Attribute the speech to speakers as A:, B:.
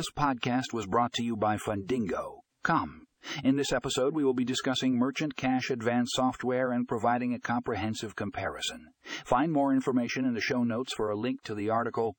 A: This podcast was brought to you by Fundingo. Come. In this episode, we will be discussing merchant cash advance software and providing a comprehensive comparison. Find more information in the show notes for a link to the article